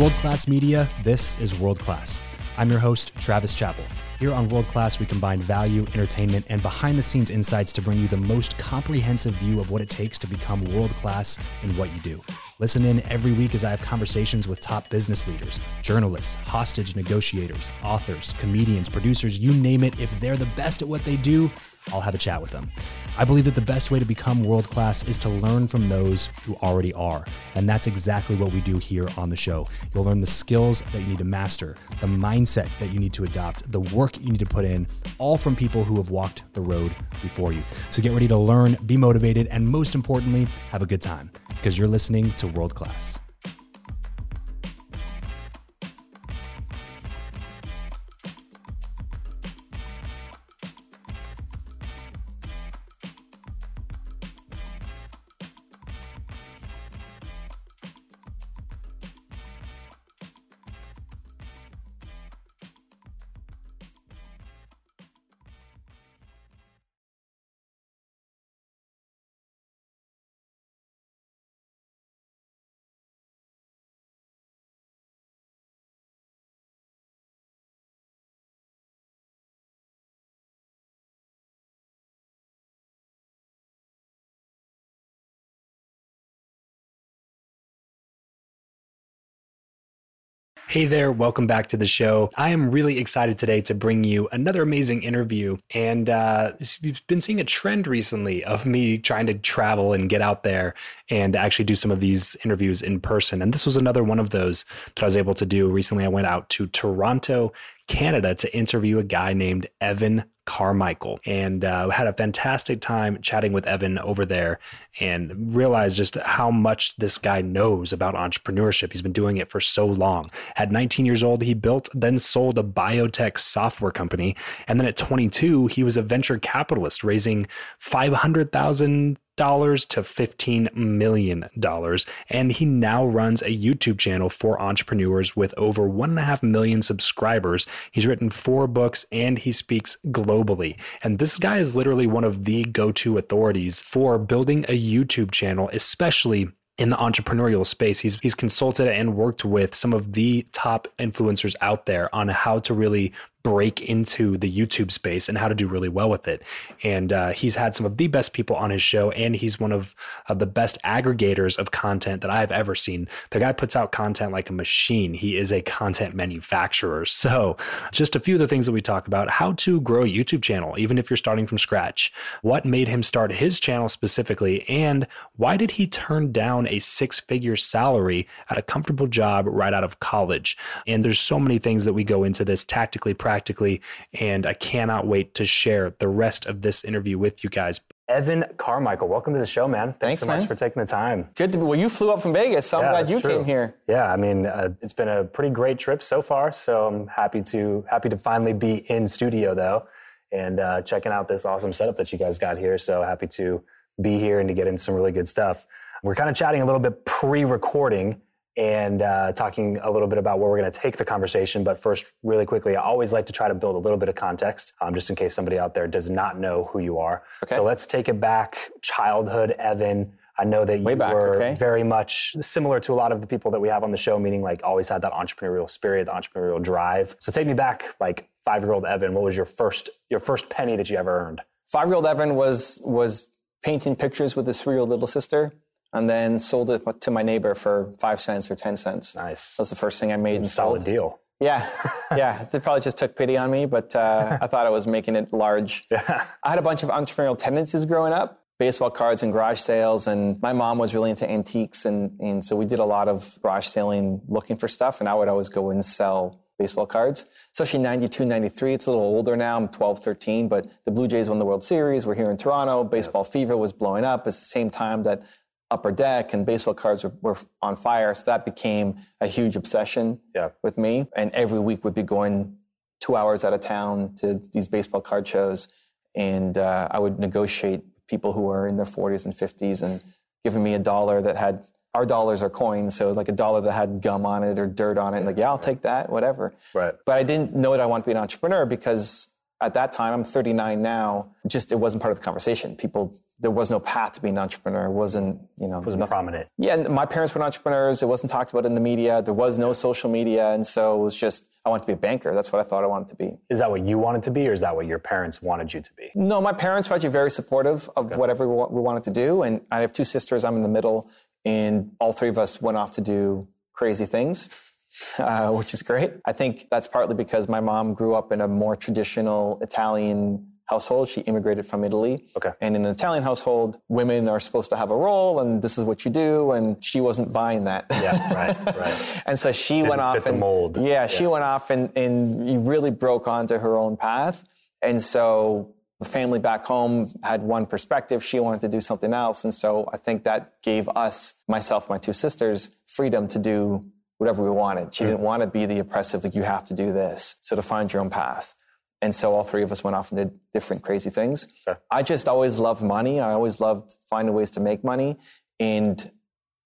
World Class Media, this is World Class. I'm your host, Travis Chappell. Here on World Class, we combine value, entertainment, and behind the scenes insights to bring you the most comprehensive view of what it takes to become world class in what you do. Listen in every week as I have conversations with top business leaders, journalists, hostage negotiators, authors, comedians, producers, you name it. If they're the best at what they do, I'll have a chat with them. I believe that the best way to become world class is to learn from those who already are. And that's exactly what we do here on the show. You'll learn the skills that you need to master, the mindset that you need to adopt, the work you need to put in, all from people who have walked the road before you. So get ready to learn, be motivated, and most importantly, have a good time because you're listening to World Class. Hey there, welcome back to the show. I am really excited today to bring you another amazing interview. And uh, you've been seeing a trend recently of me trying to travel and get out there and actually do some of these interviews in person. And this was another one of those that I was able to do. Recently, I went out to Toronto, Canada to interview a guy named Evan Carmichael and uh, had a fantastic time chatting with Evan over there and realized just how much this guy knows about entrepreneurship. He's been doing it for so long. At 19 years old, he built, then sold a biotech software company. And then at 22, he was a venture capitalist, raising 500,000 dollars to $15 million. And he now runs a YouTube channel for entrepreneurs with over one and a half million subscribers. He's written four books and he speaks globally. And this guy is literally one of the go to authorities for building a YouTube channel, especially in the entrepreneurial space. He's he's consulted and worked with some of the top influencers out there on how to really break into the YouTube space and how to do really well with it. And uh, he's had some of the best people on his show, and he's one of uh, the best aggregators of content that I've ever seen. The guy puts out content like a machine. He is a content manufacturer. So, just a few of the things that we talk about how to grow a YouTube channel, even if you're starting from scratch, what made him start his channel specifically, and why did he turn down a six figure salary at a comfortable job right out of college. And there's so many things that we go into this tactically, and I cannot wait to share the rest of this interview with you guys. Evan Carmichael, welcome to the show, man. Thanks, Thanks so man. much for taking the time. Good to be. Well, you flew up from Vegas, so I'm yeah, glad you true. came here. Yeah, I mean, uh, it's been a pretty great trip so far. So I'm happy to happy to finally be in studio though, and uh, checking out this awesome setup that you guys got here. So happy to be here and to get into some really good stuff. We're kind of chatting a little bit pre-recording and uh, talking a little bit about where we're going to take the conversation. But first, really quickly, I always like to try to build a little bit of context, um, just in case somebody out there does not know who you are. Okay. So let's take it back, childhood, Evan. I know that you back, were okay. very much similar to a lot of the people that we have on the show, meaning like always had that entrepreneurial spirit, the entrepreneurial drive. So take me back, like five year old Evan. What was your first your first penny that you ever earned? Five year old Evan was was painting pictures with his three year old little sister and then sold it to my neighbor for five cents or ten cents. Nice. That's the first thing I made. and solid deal. Yeah, yeah. They probably just took pity on me, but uh, I thought I was making it large. Yeah. I had a bunch of entrepreneurial tendencies growing up, baseball cards and garage sales, and my mom was really into antiques, and and so we did a lot of garage selling, looking for stuff, and I would always go and sell baseball cards, especially 92, 93. It's a little older now. I'm 12, 13, but the Blue Jays won the World Series. We're here in Toronto. Baseball fever was blowing up. It's the same time that upper deck and baseball cards were, were, on fire. So that became a huge obsession yeah. with me. And every week would be going two hours out of town to these baseball card shows. And uh, I would negotiate people who were in their 40s and 50s and giving me a dollar that had our dollars are coins, so like a dollar that had gum on it or dirt on it. Like, yeah, I'll take that, whatever. Right. But I didn't know that I wanted to be an entrepreneur because at that time, I'm 39 now, just it wasn't part of the conversation. People, there was no path to being an entrepreneur. It wasn't, you know, it wasn't nothing. prominent. Yeah, And my parents were entrepreneurs. It wasn't talked about in the media. There was no social media. And so it was just, I wanted to be a banker. That's what I thought I wanted to be. Is that what you wanted to be, or is that what your parents wanted you to be? No, my parents were actually very supportive of okay. whatever we wanted to do. And I have two sisters. I'm in the middle. And all three of us went off to do crazy things. Uh, which is great. I think that's partly because my mom grew up in a more traditional Italian household. She immigrated from Italy. Okay. And in an Italian household, women are supposed to have a role and this is what you do. And she wasn't buying that. Yeah, right, right. and so she Didn't went off and mold. Yeah, yeah, she went off and, and really broke onto her own path. And so the family back home had one perspective. She wanted to do something else. And so I think that gave us, myself, my two sisters, freedom to do whatever we wanted. She mm didn't want to be the oppressive, like, you have to do this. So to find your own path. And so all three of us went off and did different crazy things. I just always loved money. I always loved finding ways to make money. And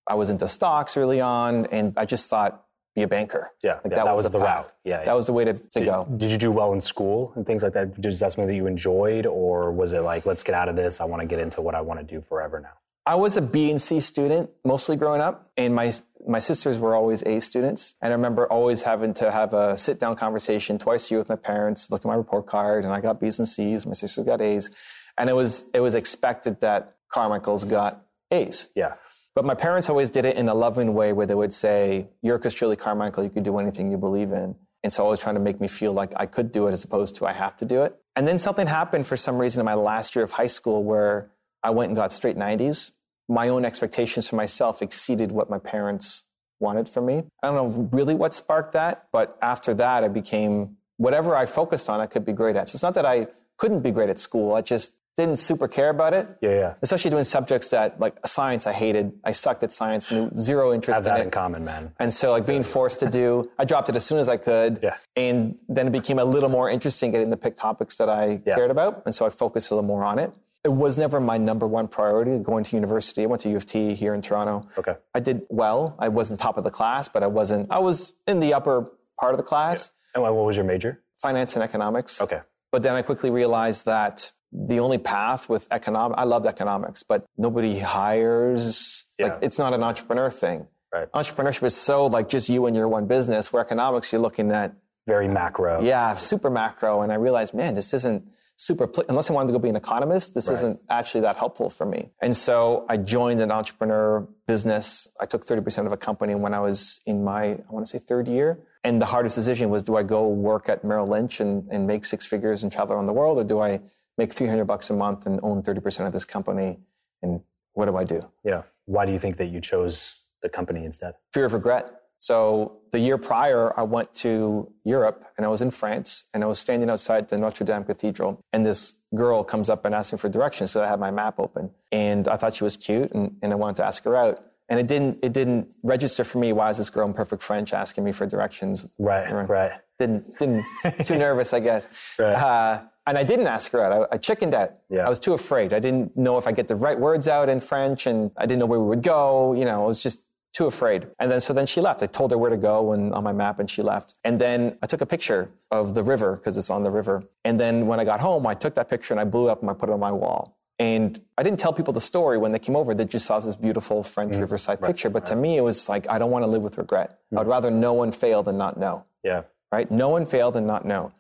I was into stocks early on. And I just thought, be a banker. Yeah, like yeah that, that, was, was the, the route. Yeah, that yeah. was the way to, to did, go. Did you do well in school and things like that? Was that something that you enjoyed, or was it like, let's get out of this? I want to get into what I want to do forever now. I was a B and C student mostly growing up, and my my sisters were always A students. And I remember always having to have a sit down conversation twice a year with my parents, look at my report card, and I got B's and C's. My sisters got A's, and it was it was expected that Carmichael's got A's. Yeah. But my parents always did it in a loving way, where they would say, "You're Castrulli Carmichael. You could do anything you believe in." And so always trying to make me feel like I could do it as opposed to I have to do it. And then something happened for some reason in my last year of high school where I went and got straight 90s my own expectations for myself exceeded what my parents wanted from me. I don't know really what sparked that, but after that, I became whatever I focused on, I could be great at. So it's not that I couldn't be great at school. I just didn't super care about it. Yeah, yeah. Especially doing subjects that like science I hated. I sucked at science, zero interest Have that in it. in common, man. And so like being forced to do, I dropped it as soon as I could. Yeah. And then it became a little more interesting getting to pick topics that I yeah. cared about. And so I focused a little more on it it was never my number one priority going to university. I went to U of T here in Toronto. Okay. I did well. I wasn't top of the class, but I wasn't, I was in the upper part of the class. Yeah. And what was your major? Finance and economics. Okay. But then I quickly realized that the only path with economic, I loved economics, but nobody hires, yeah. like it's not an entrepreneur thing. Right. Entrepreneurship is so like just you and your one business, where economics, you're looking at very macro. Yeah, super macro. And I realized, man, this isn't, super, unless I wanted to go be an economist, this right. isn't actually that helpful for me. And so I joined an entrepreneur business. I took 30% of a company when I was in my, I want to say third year. And the hardest decision was, do I go work at Merrill Lynch and, and make six figures and travel around the world? Or do I make 300 bucks a month and own 30% of this company? And what do I do? Yeah. Why do you think that you chose the company instead? Fear of regret. So the year prior, I went to Europe and I was in France and I was standing outside the Notre Dame Cathedral and this girl comes up and asks me for directions. So I had my map open and I thought she was cute and, and I wanted to ask her out. And it didn't, it didn't register for me. Why is this girl in perfect French asking me for directions? Right, right. Didn't, didn't, too nervous, I guess. Right. Uh, and I didn't ask her out. I, I, chickened out. Yeah. I was too afraid. I didn't know if I get the right words out in French and I didn't know where we would go. You know, it was just too afraid. And then, so then she left. I told her where to go and on my map and she left. And then I took a picture of the river because it's on the river. And then when I got home, I took that picture and I blew it up and I put it on my wall. And I didn't tell people the story when they came over. They just saw this beautiful French mm, riverside right, picture. But right. to me, it was like, I don't want to live with regret. Mm. I'd rather no one fail than not know. Yeah. Right? No one fail than not know.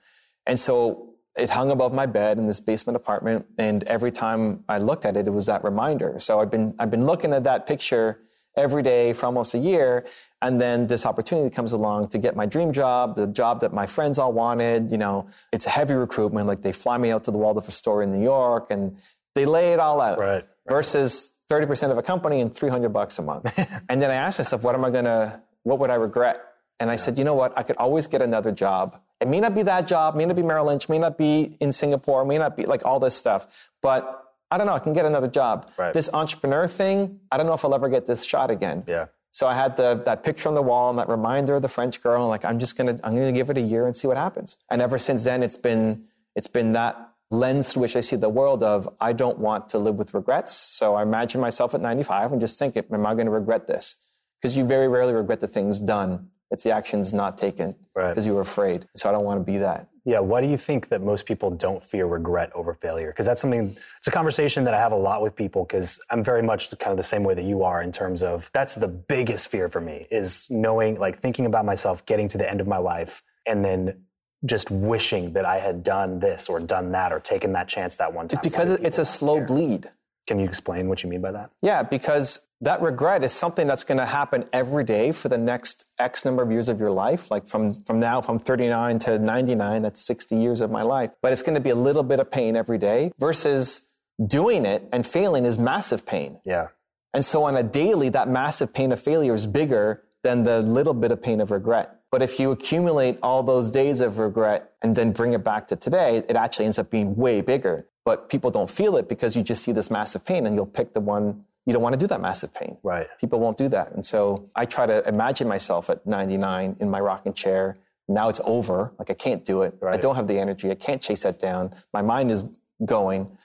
And so it hung above my bed in this basement apartment. And every time I looked at it, it was that reminder. So I've been, I've been looking at that picture every day for almost a year. And then this opportunity comes along to get my dream job, the job that my friends all wanted. You know, it's a heavy recruitment. Like they fly me out to the Waldorf Astoria in New York and they lay it all out. Right. Versus 30% of a company and 300 bucks a month. and then I asked myself, what am I going to, what would I regret? And I yeah. said, you know what? I could always get another job. It may not be that job, may not be Merrill Lynch, may not be in Singapore, may not be like all this stuff, but I don't know, I can get another job. Right. This entrepreneur thing, I don't know if I'll ever get this shot again. Yeah. So I had the, that picture on the wall and that reminder of the French girl. And like, I'm just gonna, I'm gonna give it a year and see what happens. And ever since then, it's been, it's been that lens through which I see the world of, I don't want to live with regrets. So I imagine myself at 95 and just think, am I going to regret this? Because you very rarely regret the things done It's the actions not taken Right. because you were afraid. So I don't want to be that. Yeah. Why do you think that most people don't fear regret over failure? Because that's something, it's a conversation that I have a lot with people because I'm very much kind of the same way that you are in terms of that's the biggest fear for me is knowing, like thinking about myself getting to the end of my life and then just wishing that I had done this or done that or taken that chance that one time. It's because Why do it- it's a slow care? bleed. Can you explain what you mean by that? Yeah, because that regret is something that's going to happen every day for the next X number of years of your life. Like from, from now, from 39 to 99, that's 60 years of my life. But it's going to be a little bit of pain every day versus doing it and failing is massive pain. Yeah. And so on a daily, that massive pain of failure is bigger than the little bit of pain of regret. But if you accumulate all those days of regret and then bring it back to today, it actually ends up being way bigger. But people don't feel it because you just see this massive pain and you'll pick the one you don't want to do that massive pain. Right. People won't do that. And so I try to imagine myself at 99 in my rocking chair. Now it's over. Like I can't do it. I don't have the energy. I can't chase that down. My mind is going.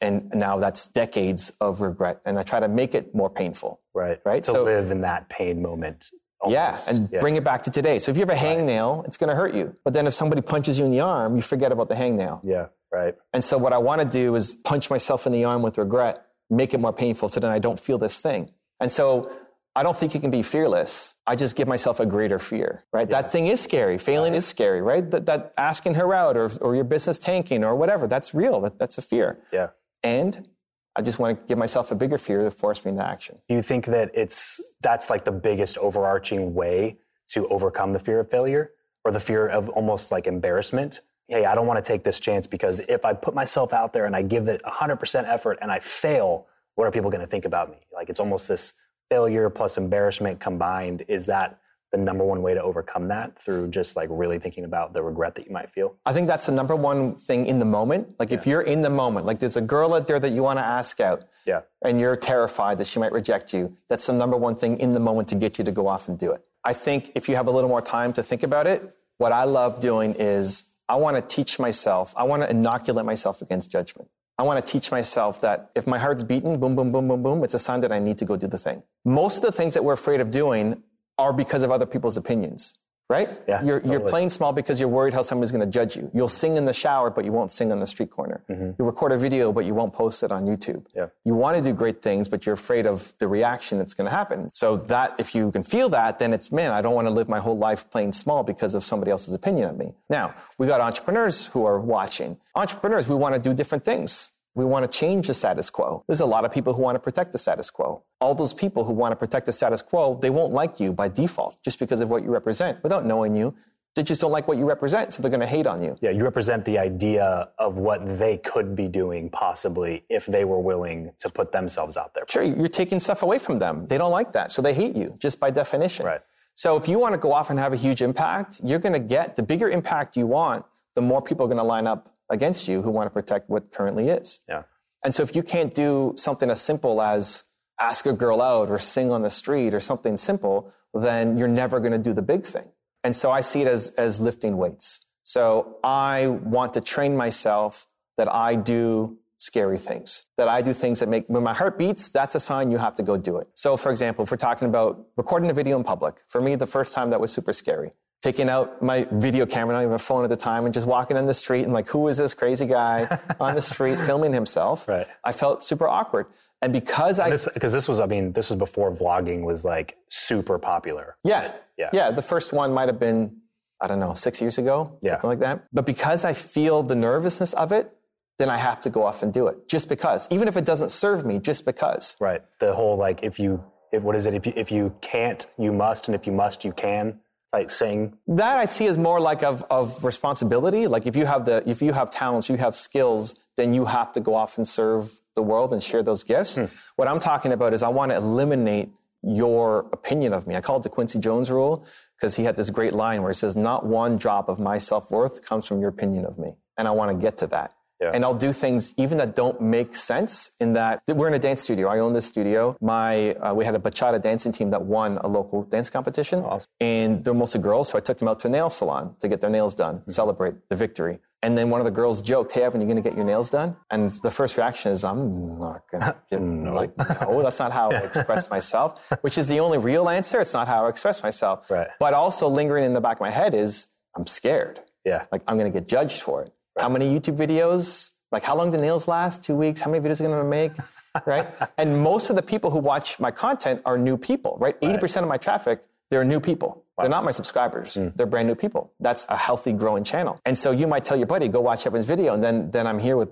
And now that's decades of regret. And I try to make it more painful. Right. Right, To so- live in that pain moment. Yeah, almost. and bring it back to today. So if you have a hangnail, it's going to hurt you. But then if somebody punches you in the arm, you forget about the hangnail. Yeah. Right. And so what I want to do is punch myself in the arm with regret, make it more painful so then I don't feel this thing. And so I don't think you can be fearless. I just give myself a greater fear, right? That thing is scary. Failing is scary, right? That, that asking her out or, or your business tanking or whatever, that's real. That, that's a fear. Yeah. And I just want to give myself a bigger fear to force me into action. Do you think that it's that's like the biggest overarching way to overcome the fear of failure or the fear of almost like embarrassment? Hey, I don't want to take this chance because if I put myself out there and I give it 100% effort and I fail, what are people going to think about me? Like it's almost this failure plus embarrassment combined. Is that the number one way to overcome that through just like really thinking about the regret that you might feel? I think that's the number one thing in the moment. Like if you're in the moment, like there's a girl out there that you want to ask out Yeah. and you're terrified that she might reject you, that's the number one thing in the moment to get you to go off and do it. I think if you have a little more time to think about it, what I love doing is I want to teach myself, I want to inoculate myself against judgment. I want to teach myself that if my heart's beating, boom, boom, boom, boom, boom, it's a sign that I need to go do the thing. Most of the things that we're afraid of doing are because of other people's opinions, right? Yeah, you're, you're playing small because you're worried how somebody's going to judge you. You'll sing in the shower, but you won't sing on the street corner. You'll record a video, but you won't post it on YouTube. Mm-hmm. Yeah. You want to do great things, but you're afraid of the reaction that's going to happen. So that, if you can feel that, then it's, man, I don't want to live my whole life playing small because of somebody else's opinion of me. Now, we got entrepreneurs who are watching. Entrepreneurs, we want to do different things. We want to change the status quo. There's a lot of people who want to protect the status quo. All those people who want to protect the status quo, they won't like you by default just because of what you represent without knowing you. They just don't like what you represent, so they're going to hate on you. Yeah, you represent the idea of what they could be doing possibly if they were willing to put themselves out there. Sure, you're taking stuff away from them. They don't like that, so they hate you just by definition. Right. So if you want to go off and have a huge impact, you're going to get the bigger impact you want, the more people are going to line up against you who want to protect what currently is. Yeah. And so if you can't do something as simple as ask a girl out or sing on the street or something simple, then you're never going to do the big thing. And so I see it as, as lifting weights. So I want to train myself that I do scary things, that I do things that make, when my heart beats, that's a sign you have to go do it. So for example, if we're talking about recording a video in public, for me, the first time that was super scary. Taking out my video camera, I didn't have a phone at the time, and just walking in the street and like, who is this crazy guy on the street filming himself? Right. I felt super awkward. And because I, This because this was, I mean, this was before vlogging was like super popular. yeah, Yeah. yeah, the first one might have been, I don't know, six years ago, Yeah. something like that. But because I feel the nervousness of it, then I have to go off and do it just because, even if it doesn't serve me, just because. Right. The whole like if you if, what is it? If you if you can't, you must, and if you must, you can. Like saying That I see as more like of, of responsibility. Like if you have the if you have talents, you have skills, then you have to go off and serve the world and share those gifts. Hmm. What I'm talking about is I want to eliminate your opinion of me. I call it the Quincy Jones rule because he had this great line where he says, "Not one drop of my self worth comes from your opinion of me," and I want to get to that. Yeah. And I'll do things even that don't make sense. In that we're in a dance studio. I own this studio. My uh, we had a bachata dancing team that won a local dance competition, Awesome. and they're mostly girls. So I took them out to a nail salon to get their nails done, celebrate the victory. And then one of the girls joked, "Hey, Evan, you going to get your nails done?" And the first reaction is, "I'm not going to get no. like no, that's not how I express myself." Which is the only real answer. It's not how I express myself. Right. But also lingering in the back of my head is, I'm scared. Yeah. Like I'm going to get judged for it. Right. How many YouTube videos? Like how long the nails last? Two weeks? How many videos are going to make? right? and most of the people who watch my content are new people, right? 80% of my traffic, they're new people. Wow. They're not my subscribers. Mm. They're brand new people. That's a healthy, growing channel. And so you might tell your buddy, go watch Evan's video, and then then I'm here with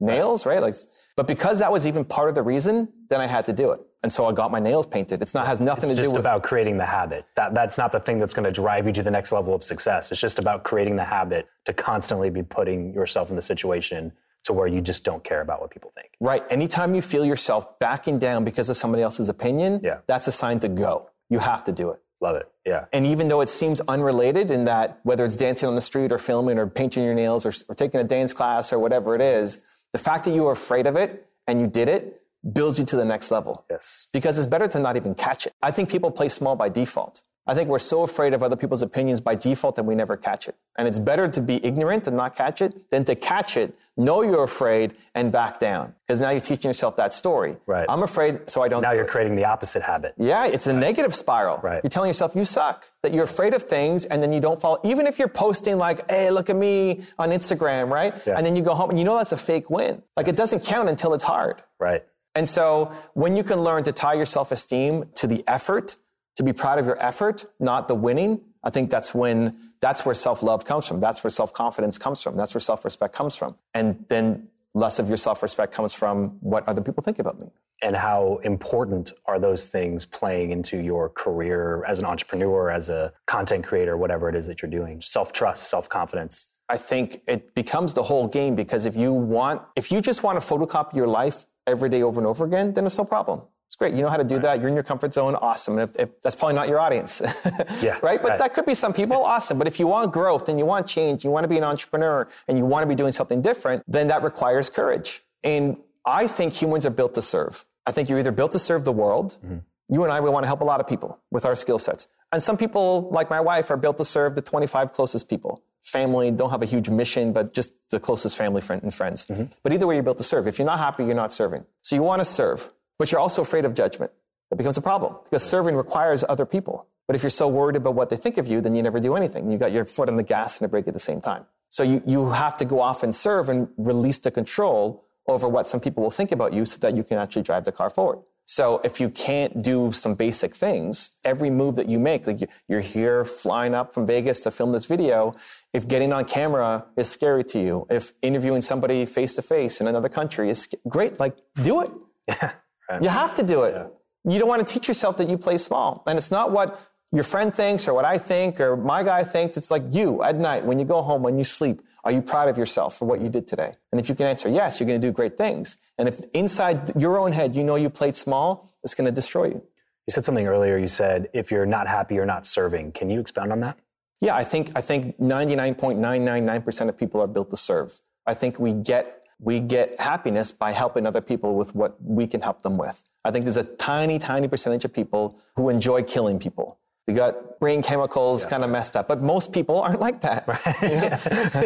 nails, right? Like, but because that was even part of the reason, then I had to do it. And so I got my nails painted. It's not has nothing it's to do with about creating the habit. That that's not the thing that's going to drive you to the next level of success. It's just about creating the habit to constantly be putting yourself in the situation to where you just don't care about what people think. Right. Anytime you feel yourself backing down because of somebody else's opinion, yeah. that's a sign to go. You have to do it. Love it. Yeah. And even though it seems unrelated in that whether it's dancing on the street or filming or painting your nails or, or taking a dance class or whatever it is, the fact that you were afraid of it and you did it builds you to the next level. Yes. Because it's better to not even catch it. I think people play small by default. I think we're so afraid of other people's opinions by default that we never catch it. And it's better to be ignorant and not catch it than to catch it, know you're afraid, and back down. Because now you're teaching yourself that story. Right. I'm afraid, so I don't. Now do you're it. creating the opposite habit. Yeah, it's a negative spiral. Right. You're telling yourself you suck, that you're afraid of things, and then you don't follow. Even if you're posting like, "Hey, look at me" on Instagram, right? Yeah. And then you go home and you know that's a fake win. Like it doesn't count until it's hard. Right. And so when you can learn to tie your self-esteem to the effort to be proud of your effort, not the winning, I think that's when that's where self-love comes from. That's where self-confidence comes from. That's where self-respect comes from. And then less of your self-respect comes from what other people think about me. And how important are those things playing into your career as an entrepreneur, as a content creator, whatever it is that you're doing? Self-trust, self-confidence. I think it becomes the whole game because if you want, if you just want to photocopy your life every day over and over again, then it's no problem. Great. You know how to do right. that. You're in your comfort zone. Awesome. And if, if that's probably not your audience. yeah. Right. But right. that could be some people. Awesome. But if you want growth and you want change, you want to be an entrepreneur and you want to be doing something different, then that requires courage. And I think humans are built to serve. I think you're either built to serve the world. Mm-hmm. You and I, we want to help a lot of people with our skill sets. And some people, like my wife, are built to serve the 25 closest people. Family, don't have a huge mission, but just the closest family friend and friends. Mm-hmm. But either way, you're built to serve. If you're not happy, you're not serving. So you want to serve but you're also afraid of judgment. That becomes a problem because serving requires other people. But if you're so worried about what they think of you, then you never do anything. You got your foot on the gas and a brake at the same time. So you, you have to go off and serve and release the control over what some people will think about you so that you can actually drive the car forward. So if you can't do some basic things, every move that you make, like you're here flying up from Vegas to film this video, if getting on camera is scary to you, if interviewing somebody face to face in another country is great, like do it. Yeah. You have to do it. Yeah. You don't want to teach yourself that you play small. And it's not what your friend thinks or what I think or my guy thinks. It's like you at night, when you go home, when you sleep, are you proud of yourself for what you did today? And if you can answer yes, you're going to do great things. And if inside your own head, you know you played small, it's going to destroy you. You said something earlier. You said, if you're not happy, you're not serving. Can you expound on that? Yeah, I think, I think 99.999% of people are built to serve. I think we get we get happiness by helping other people with what we can help them with. I think there's a tiny, tiny percentage of people who enjoy killing people. They got brain chemicals yeah. kind of messed up, but most people aren't like that. Right. You know?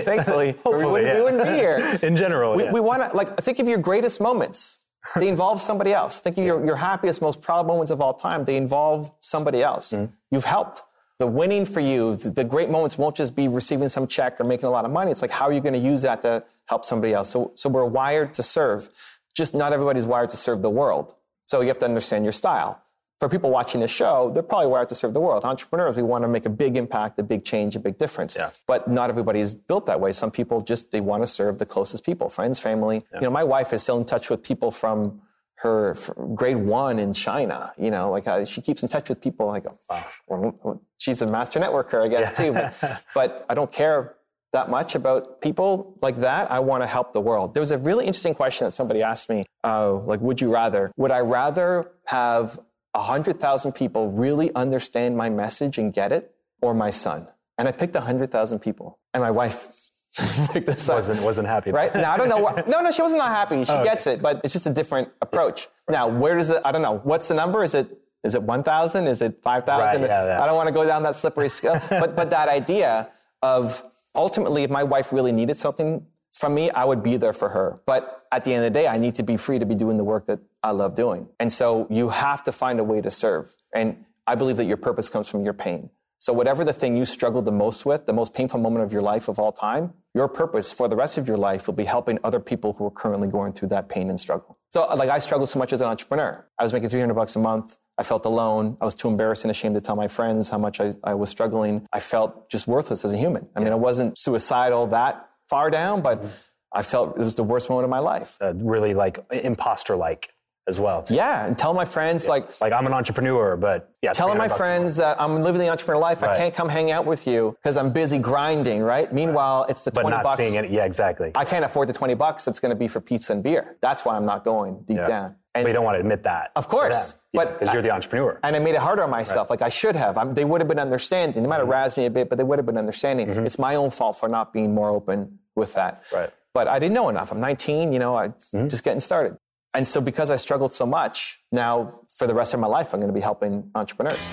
Thankfully, we, wouldn't, yeah. we wouldn't be here. In general, we, yeah. we want to like think of your greatest moments. They involve somebody else. Think of your, your happiest, most proud moments of all time. They involve somebody else. Mm. You've helped the winning for you, the great moments won't just be receiving some check or making a lot of money. It's like, how are you going to use that to help somebody else? So, so we're wired to serve. Just not everybody's wired to serve the world. So you have to understand your style. For people watching this show, they're probably wired to serve the world. Entrepreneurs, we want to make a big impact, a big change, a big difference. Yeah. But not everybody's built that way. Some people just, they want to serve the closest people, friends, family. Yeah. You know, my wife is still in touch with people from her grade one in China. You know, like uh, she keeps in touch with people. I go, oh, well, she's a master networker, I guess, yeah. too. But, but I don't care that much about people like that. I want to help the world. There was a really interesting question that somebody asked me, uh, like, would you rather? Would I rather have 100,000 people really understand my message and get it or my son? And I picked 100,000 people. And my wife like this wasn't wasn't happy right now i don't know what no no she wasn't not happy she oh, gets okay. it but it's just a different approach right. now where does it i don't know what's the number is it is it 1000 is it 5000 right, yeah, yeah. i don't want to go down that slippery slope but but that idea of ultimately, if my wife really needed something from me, I would be there for her. But at the end of the day, I need to be free to be doing the work that I love doing. And so you have to find a way to serve. And I believe that your purpose comes from your pain. So whatever the thing you struggled the most with, the most painful moment of your life of all time, your purpose for the rest of your life will be helping other people who are currently going through that pain and struggle. So like I struggled so much as an entrepreneur. I was making 300 bucks a month. I felt alone. I was too embarrassed and ashamed to tell my friends how much I, I was struggling. I felt just worthless as a human. I mean, I wasn't suicidal that far down, but mm-hmm. I felt it was the worst moment of my life. Uh, really like imposter like as well. Too. Yeah, and tell my friends yeah. like like I'm an entrepreneur, but yeah. Telling my friends that I'm living the entrepreneur life. Right. I can't come hang out with you because I'm busy grinding. Right. Meanwhile, it's the but 20 not bucks. Seeing it. Yeah, exactly. I can't afford the 20 bucks. It's going to be for pizza and beer. That's why I'm not going deep yeah. down. And but you don't want to admit that. Of course. but because you're the entrepreneur. And I made it harder on myself. Right. Like I should have. I'm, they would have been understanding. They might have mm-hmm. razzed me a bit, but they would have been understanding. Mm-hmm. It's my own fault for not being more open with that. Right. But I didn't know enough. I'm 19, you know, I mm-hmm. just getting started. And so because I struggled so much, now for the rest of my life, I'm going to be helping entrepreneurs.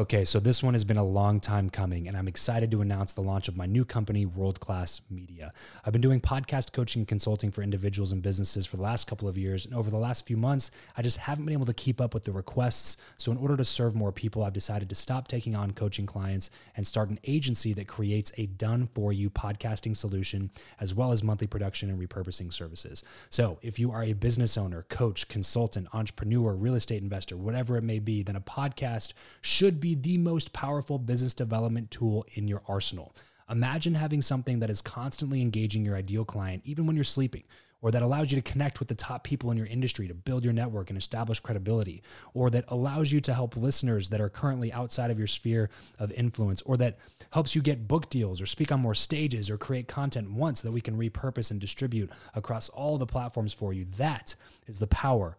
Okay, so this one has been a long time coming, and I'm excited to announce the launch of my new company, World Class Media. I've been doing podcast coaching and consulting for individuals and businesses for the last couple of years, and over the last few months, I just haven't been able to keep up with the requests. So, in order to serve more people, I've decided to stop taking on coaching clients and start an agency that creates a done for you podcasting solution, as well as monthly production and repurposing services. So, if you are a business owner, coach, consultant, entrepreneur, real estate investor, whatever it may be, then a podcast should be the most powerful business development tool in your arsenal. Imagine having something that is constantly engaging your ideal client, even when you're sleeping, or that allows you to connect with the top people in your industry to build your network and establish credibility, or that allows you to help listeners that are currently outside of your sphere of influence, or that helps you get book deals or speak on more stages or create content once that we can repurpose and distribute across all the platforms for you. That is the power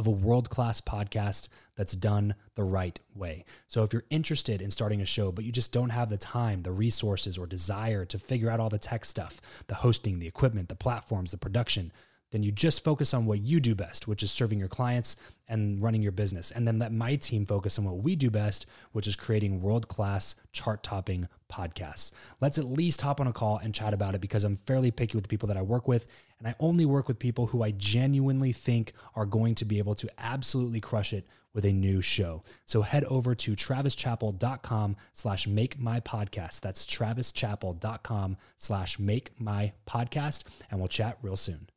of a world class podcast that's done the right way. So, if you're interested in starting a show, but you just don't have the time, the resources, or desire to figure out all the tech stuff the hosting, the equipment, the platforms, the production then you just focus on what you do best, which is serving your clients and running your business. And then let my team focus on what we do best, which is creating world class chart topping podcasts. Let's at least hop on a call and chat about it because I'm fairly picky with the people that I work with. And I only work with people who I genuinely think are going to be able to absolutely crush it with a new show. So head over to travischappell.com slash make my podcast. That's travischappell.com slash make my podcast. And we'll chat real soon.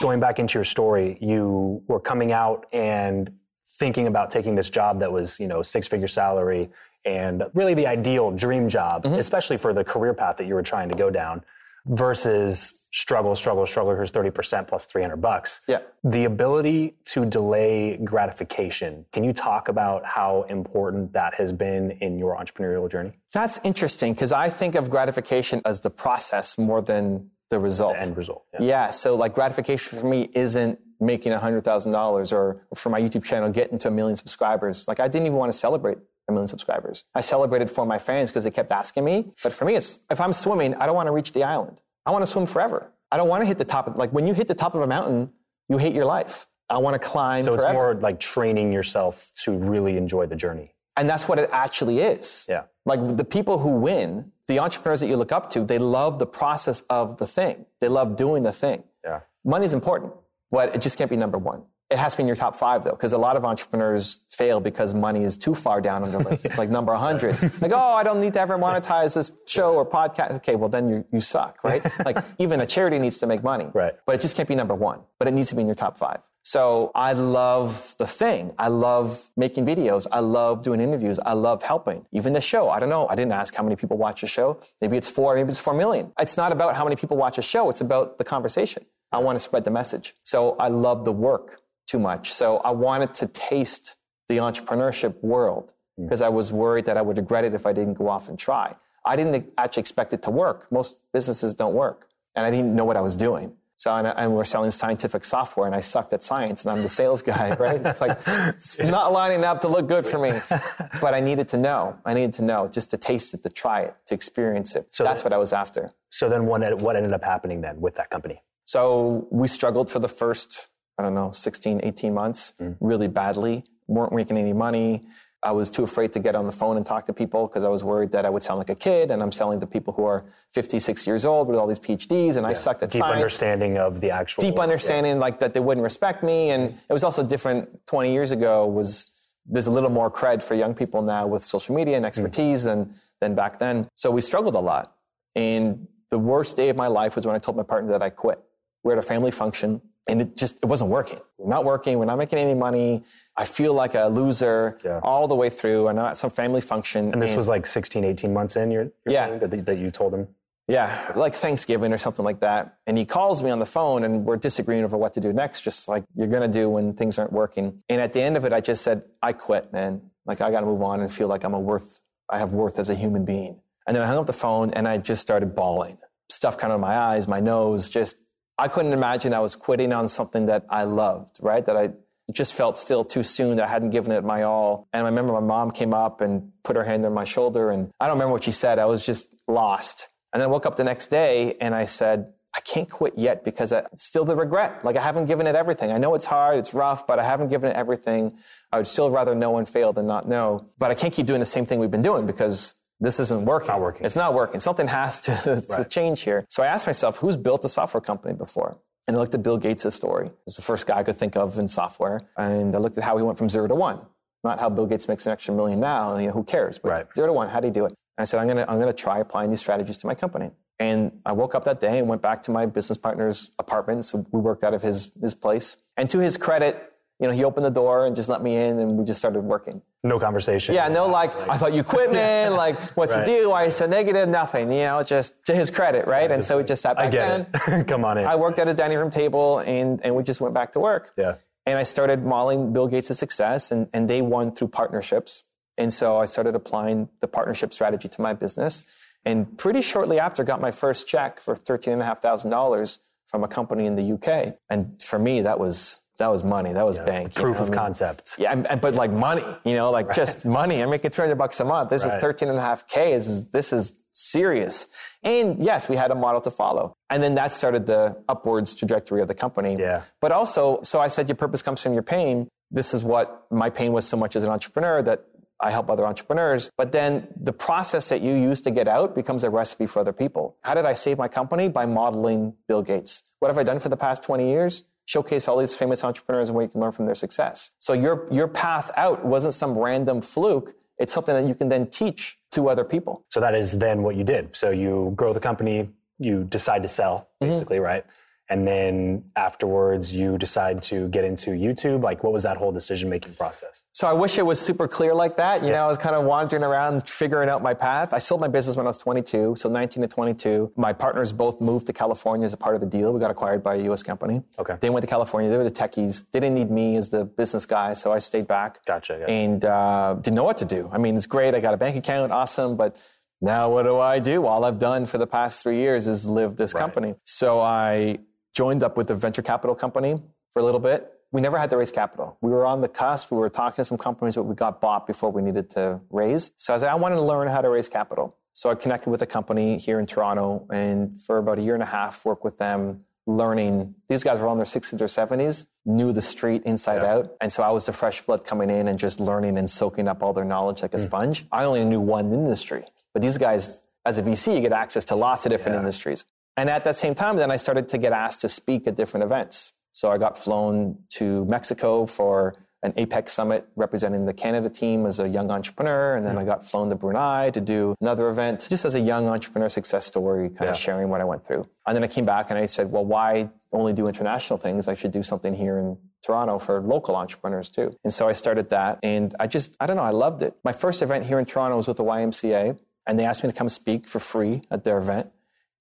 Going back into your story, you were coming out and thinking about taking this job that was, you know, six figure salary and really the ideal dream job, mm-hmm. especially for the career path that you were trying to go down versus struggle, struggle, struggle. Here's 30% plus 300 bucks. Yeah. The ability to delay gratification. Can you talk about how important that has been in your entrepreneurial journey? That's interesting because I think of gratification as the process more than the result. The end result. Yeah. yeah. So like gratification for me isn't making $100,000 or for my YouTube channel getting to a million subscribers. Like I didn't even want to celebrate a million subscribers. I celebrated for my fans because they kept asking me. But for me, it's if I'm swimming, I don't want to reach the island. I want to swim forever. I don't want to hit the top of like when you hit the top of a mountain, you hate your life. I want to climb. So forever. it's more like training yourself to really enjoy the journey. And that's what it actually is. Yeah. Like the people who win, the entrepreneurs that you look up to, they love the process of the thing. They love doing the thing. Yeah. Money's important, but it just can't be number one. It has to be in your top five though, because a lot of entrepreneurs fail because money is too far down on the list. It's like number 100. like, oh, I don't need to ever monetize this show or podcast. Okay, well then you, you suck, right? like even a charity needs to make money. Right. But it just can't be number one, but it needs to be in your top five. So I love the thing. I love making videos. I love doing interviews. I love helping. Even the show. I don't know. I didn't ask how many people watch a show. Maybe it's four, maybe it's four million. It's not about how many people watch a show. It's about the conversation. I want to spread the message. So I love the work too much. So I wanted to taste the entrepreneurship world because hmm. I was worried that I would regret it if I didn't go off and try. I didn't actually expect it to work. Most businesses don't work. And I didn't know what I was doing. So, and, and, we're selling scientific software and I sucked at science and I'm the sales guy, right? It's like, it's not lining up to look good for me. But I needed to know. I needed to know just to taste it, to try it, to experience it. So that's what I was after. So then what, what ended up happening then with that company? So we struggled for the first I don't know, 16, 18 months, mm. really badly, weren't making any money. I was too afraid to get on the phone and talk to people because I was worried that I would sound like a kid and I'm selling to people who are 56 years old with all these PhDs and I sucked at Deep science. understanding of the actual. Deep understanding like that they wouldn't respect me. And it was also different 20 years ago was there's a little more cred for young people now with social media and expertise than than back then. So we struggled a lot. And the worst day of my life was when I told my partner that I quit. We're at a family function and it just it wasn't working. We're not working. We're not making any money. I feel like a loser Yeah. all the way through. I'm at some family function. And this was like 16, 18 months in, you're, you're Yeah. saying, that, that you told him? Yeah, like Thanksgiving or something like that. And he calls me on the phone and we're disagreeing over what to do next, just like you're going to do when things aren't working. And at the end of it, I just said, I quit, man. Like I got to move on and feel like I'm a worth, I have worth as a human being. And then I hung up the phone and I just started bawling. Stuff kind of in my eyes, my nose, just, I couldn't imagine I was quitting on something that I loved, right? That I just felt still too soon that I hadn't given it my all. And I remember my mom came up and put her hand on my shoulder and I don't remember what she said. I was just lost. And then I woke up the next day and I said, I can't quit yet because it's still the regret. Like I haven't given it everything. I know it's hard, it's rough, but I haven't given it everything. I would still rather know and fail than not know. But I can't keep doing the same thing we've been doing because this isn't working. It's not working. It's not working. Something has to, to change here. So I asked myself, who's built a software company before? And I looked at Bill Gates' story. It's the first guy I could think of in software. And I looked at how he went from zero to one. Not how Bill Gates makes an extra million now. You know, who cares? But Right. zero to one, how did he do it? And I said, I'm gonna, I'm gonna try applying these strategies to my company. And I woke up that day and went back to my business partner's apartment. So we worked out of his, his place. And to his credit, you know, he opened the door and just let me in and we just started working. No conversation. Yeah, no, like, I thought you quit, man. Like, what's Right. the deal? Why are you so negative? Nothing, you know, just to his credit, right? and so we just sat back I get then. it. Come on in. I worked at his dining room table and, and we just went back to work. yeah. And I started modeling Bill Gates' success, and, and they won through partnerships. And so I started applying the partnership strategy to my business. And pretty shortly after, got my first check for $13,500 from a company in the UK. And for me, that was that was money. That was bank. Proof know? of I mean, concept. Yeah, and, and- but like money, you know, like just money. I'm making 300 bucks a month. This Right. is 13 and a half K. This is, this is serious. And yes, we had a model to follow. And then that started the upwards trajectory of the company. Yeah. But also, so I said, your purpose comes from your pain. This is what my pain was so much as an entrepreneur that I help other entrepreneurs. But then the process that you use to get out becomes a recipe for other people. How did I save my company? By modeling Bill Gates. What have I done for the past 20 years? Showcase all these famous entrepreneurs and where you can learn from their success. So your, your path out wasn't some random fluke. It's something that you can then teach to other people. So that is then what you did. So you grow the company, you decide to sell, Mm-hmm. basically, right? And then afterwards, you decide to get into YouTube. Like, what was that whole decision making process? So I wish it was super clear like that. You know, I was kind of wandering around figuring out my path. I sold my business when I was 22, so 19 to 22. My partners both moved to California as a part of the deal. We got acquired by a U.S. company. Okay. They went to California. They were the techies. They didn't need me as the business guy, so I stayed back. Gotcha. Yeah. And uh, didn't know what to do. I mean, it's great. I got a bank account, awesome, but now what do I do? All I've done for the past three years is live this company. So I joined up with a venture capital company for a little bit. We never had to raise capital. We were on the cusp. We were talking to some companies, but we got bought before we needed to raise. So I said, I wanted to learn how to raise capital. So I connected with a company here in Toronto and for about a year and a half, worked with them learning. These guys were on their 60s or 70s, knew the street inside out. And so I was the fresh blood coming in and just learning and soaking up all their knowledge like a hmm. sponge. I only knew one industry, but these guys, as a VC, you get access to lots of different industries. And at that same time, then I started to get asked to speak at different events. So I got flown to Mexico for an APEC summit representing the Canada team as a young entrepreneur. And then I got flown to Brunei to do another event just as a young entrepreneur success story, kind Yeah. of sharing what I went through. And then I came back and I said, well, why only do international things? I should do something here in Toronto for local entrepreneurs too. And so I started that and I just, I don't know, I loved it. My first event here in Toronto was with the YMCA and they asked me to come speak for free at their event.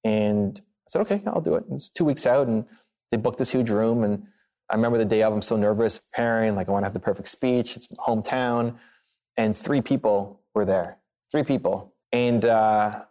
And said, okay, I'll do it. It was two weeks out and they booked this huge room. And I remember the day of, I'm so nervous, preparing, like I want to have the perfect speech. It's hometown. And three people were there, three people. And uh,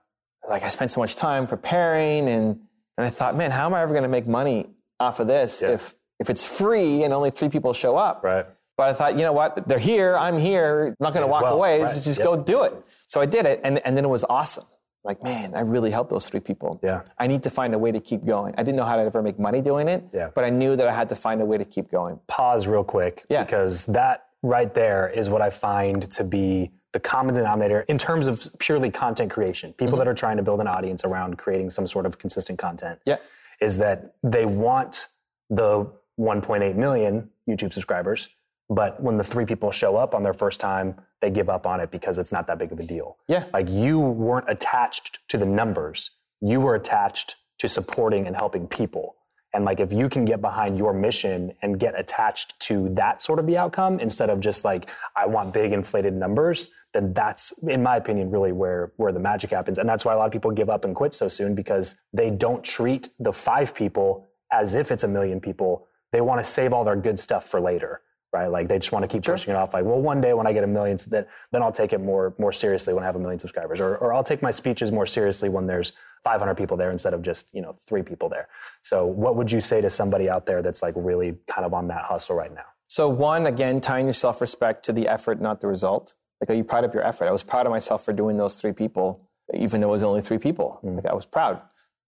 like I spent so much time preparing and, and I thought, man, how am I ever going to make money off of this Yeah. if, if it's free and only three people show up? right. But I thought, you know what? They're here. I'm here. I'm not going to walk well, away. right. Just, just Yep. go do it. So I did it. And, and then it was awesome. Like, man, I really helped those three people. Yeah. I need to find a way to keep going. I didn't know how to ever make money doing it. Yeah. But I knew that I had to find a way to keep going. Pause real quick Yeah. because that right there is what I find to be the common denominator in terms of purely content creation. People mm-hmm. that are trying to build an audience around creating some sort of consistent content. Yeah. Is that they want the 1.8 million YouTube subscribers, but when the three people show up on their first time, they give up on it because it's not that big of a deal. Yeah. Like you weren't attached to the numbers. You were attached to supporting and helping people. And like if you can get behind your mission and get attached to that sort of the outcome instead of just like I want big inflated numbers, then that's in my opinion really where where the magic happens. And that's why a lot of people give up and quit so soon because they don't treat the 5 people as if it's a million people. They want to save all their good stuff for later right? Like they just want to keep sure. pushing it off. Like, well, one day when I get a million, then then I'll take it more more seriously when I have a million subscribers, or or I'll take my speeches more seriously when there's 500 people there instead of just you know three people there. So, what would you say to somebody out there that's like really kind of on that hustle right now? So, one again, tying your self respect to the effort, not the result. Like, are you proud of your effort? I was proud of myself for doing those three people, even though it was only three people. Mm. Like, I was proud.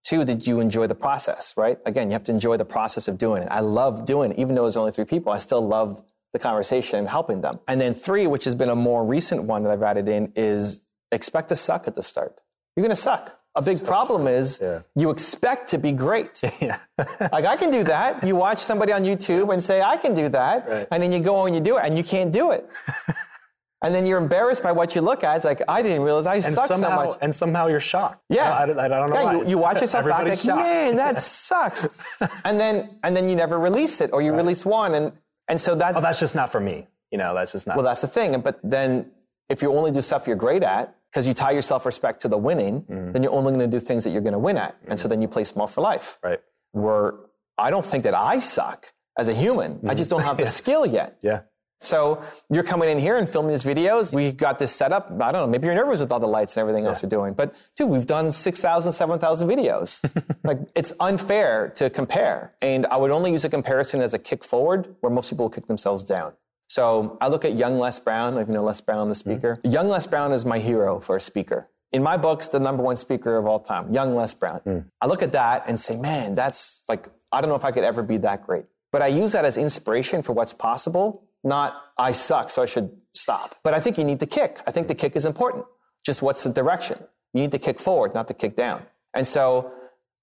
Two, did you enjoy the process, right? Again, you have to enjoy the process of doing it. I love doing it, even though it was only three people. I still loved the conversation and helping them. And then three, which has been a more recent one that I've added in, is expect to suck at the start. You're going to suck. A big problem is yeah. you expect to be great. Yeah. like I can do that. You watch somebody on YouTube and say, I can do that. Right. And then you go and you do it and you can't do it. and then you're embarrassed by what you look at. It's like, I didn't realize I suck so much. And somehow you're shocked. Yeah. I, I, I don't know yeah, why. You, you watch yourself back like, shocked. man, that sucks. and then, and then you never release it or you right. release one and and so that. Oh, that's just not for me. You know, that's just not. Well, that's the thing. But then if you only do stuff you're great at, because you tie your self respect to the winning, mm-hmm. then you're only going to do things that you're going to win at. Mm-hmm. And so mm-hmm. then you play small for life. Right. Where I don't think that I suck as a human. Mm-hmm. I just don't have the skill yet. Yeah. So you're coming in here and filming these videos. We got this set up. I don't know. Maybe you're nervous with all the lights and everything yeah. else you're doing. But dude, we've done 6,000, 7,000 videos. like it's unfair to compare. And I would only use a comparison as a kick forward where most people will kick themselves down. So I look at young Les Brown. If you know Les Brown, the speaker. Mm. Young Les Brown is my hero for a speaker. In my books, the number one speaker of all time, young Les Brown. Mm. I look at that and say, man, that's like, I don't know if I could ever be that great. But I use that as inspiration for what's possible not I suck, so I should stop. But I think you need to kick. I think the kick is important. Just what's the direction? You need to kick forward, not to kick down. And so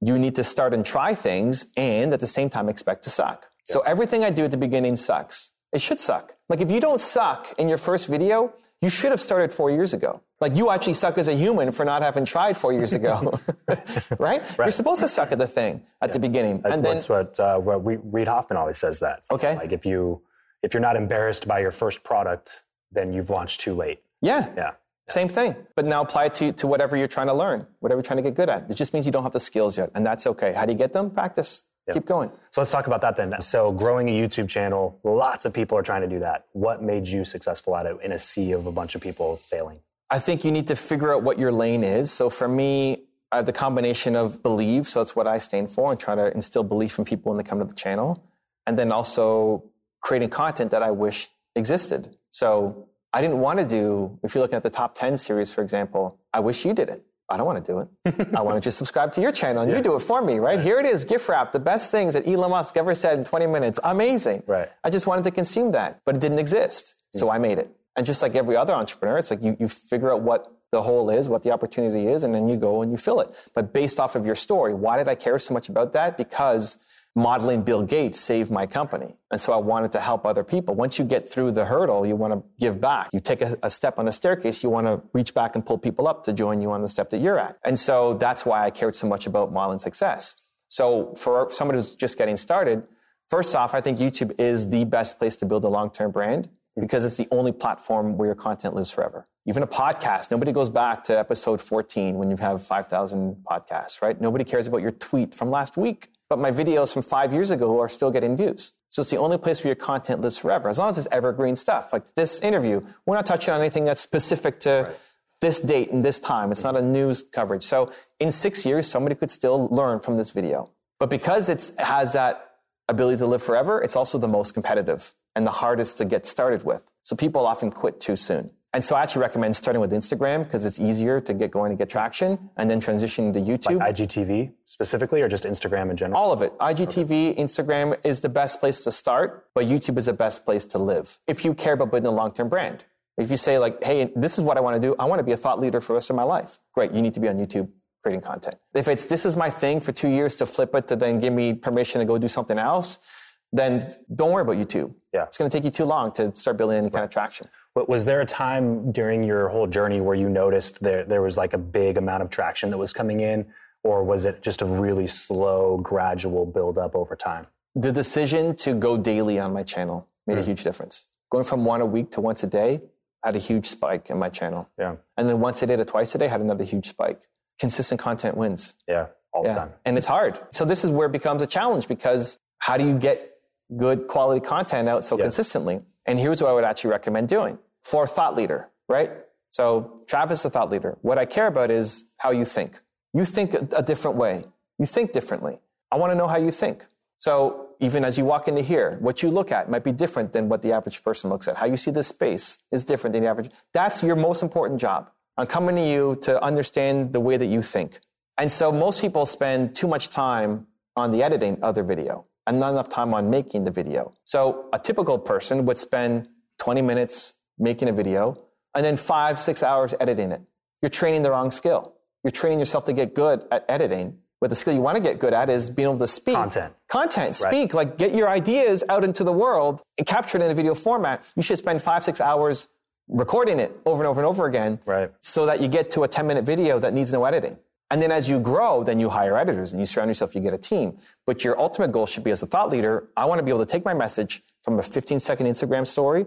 you need to start and try things and at the same time expect to suck. So everything I do at the beginning sucks. It should suck. Like if you don't suck in your first video, you should have started four years ago. Like you actually suck as a human for not having tried four years ago, right? right? You're supposed to suck at the thing at yeah. the beginning, and that's then what uh, what Reid Hoffman always says that. Okay, like if you if you're not embarrassed by your first product, then you've launched too late. Yeah. Yeah. Same thing. But now apply it to, to whatever you're trying to learn, whatever you're trying to get good at. It just means you don't have the skills yet. And that's okay. How do you get them? Practice. Yeah. Keep going. So let's talk about that then. So growing a YouTube channel, lots of people are trying to do that. What made you successful at it in a sea of a bunch of people failing? I think you need to figure out what your lane is. So for me, I have the combination of believe, so that's what I stand for, and try to instill belief in people when they come to the channel. And then also creating content that I wish existed. So I didn't want to do, if you're looking at the top 10 series, for example, I wish you did it. I don't want to do it. I want to just subscribe to your channel and yeah. you do it for me, right? right? Here it is, gift wrap, the best things that Elon Musk ever said in 20 minutes. Amazing. Right. I just wanted to consume that, but it didn't exist. So yeah. I made it. And just like every other entrepreneur, it's like you, you figure out what the hole is, what the opportunity is, and then you go and you fill it. But based off of your story, why did I care so much about that? Because modeling Bill Gates saved my company. And so I wanted to help other people. Once you get through the hurdle, you want to give back. You take a, a, step on a staircase, you want to reach back and pull people up to join you on the step that you're at. And so that's why I cared so much about modeling success. So for someone who's just getting started, first off, I think YouTube is the best place to build a long-term brand hmm. because it's the only platform where your content lives forever. Even a podcast, nobody goes back to episode 14 when you have 5,000 podcasts, right? Nobody cares about your tweet from last week but my videos from five years ago are still getting views. So it's the only place where your content lives forever, as long as it's evergreen stuff. Like this interview, we're not touching on anything that's specific to right. this date and this time. It's not a news coverage. So in six years, somebody could still learn from this video. But because it has that ability to live forever, it's also the most competitive and the hardest to get started with. So people often quit too soon. And so I actually recommend starting with Instagram because it's easier to get going to get traction and then transitioning to YouTube. Like IGTV specifically or just Instagram in general? All of it. IGTV, okay. Instagram is the best place to start, but YouTube is the best place to live if you care about building a long term brand. If you say, like, hey, this is what I want to do, I want to be a thought leader for the rest of my life, great, you need to be on YouTube creating content. If it's this is my thing for two years to flip it to then give me permission to go do something else, then don't worry about YouTube. Yeah. It's going to take you too long to start building any kind of traction. But was there a time during your whole journey where you noticed there, there was like a big amount of traction that was coming in? Or was it just a really slow, gradual build up over time? The decision to go daily on my channel made mm. a huge difference. Going from one a week to once a day had a huge spike in my channel. Yeah. And then once a day to twice a day had another huge spike. Consistent content wins. Yeah, all yeah. the time. And it's hard. So this is where it becomes a challenge because how do you get good quality content out so yeah. consistently? And here's what I would actually recommend doing for thought leader, right? So Travis, a thought leader. What I care about is how you think. You think a different way. You think differently. I want to know how you think. So even as you walk into here, what you look at might be different than what the average person looks at. How you see the space is different than the average. That's your most important job. I'm coming to you to understand the way that you think. And so most people spend too much time on the editing of their video and not enough time on making the video. So a typical person would spend 20 minutes making a video and then five, six hours editing it. You're training the wrong skill. You're training yourself to get good at editing. But the skill you want to get good at is being able to speak. Content. Content. Speak. Right. Like get your ideas out into the world and capture it in a video format. You should spend five, six hours recording it over and over and over again. Right. So that you get to a 10 minute video that needs no editing. And then as you grow, then you hire editors and you surround yourself, you get a team. But your ultimate goal should be as a thought leader, I want to be able to take my message from a 15 second Instagram story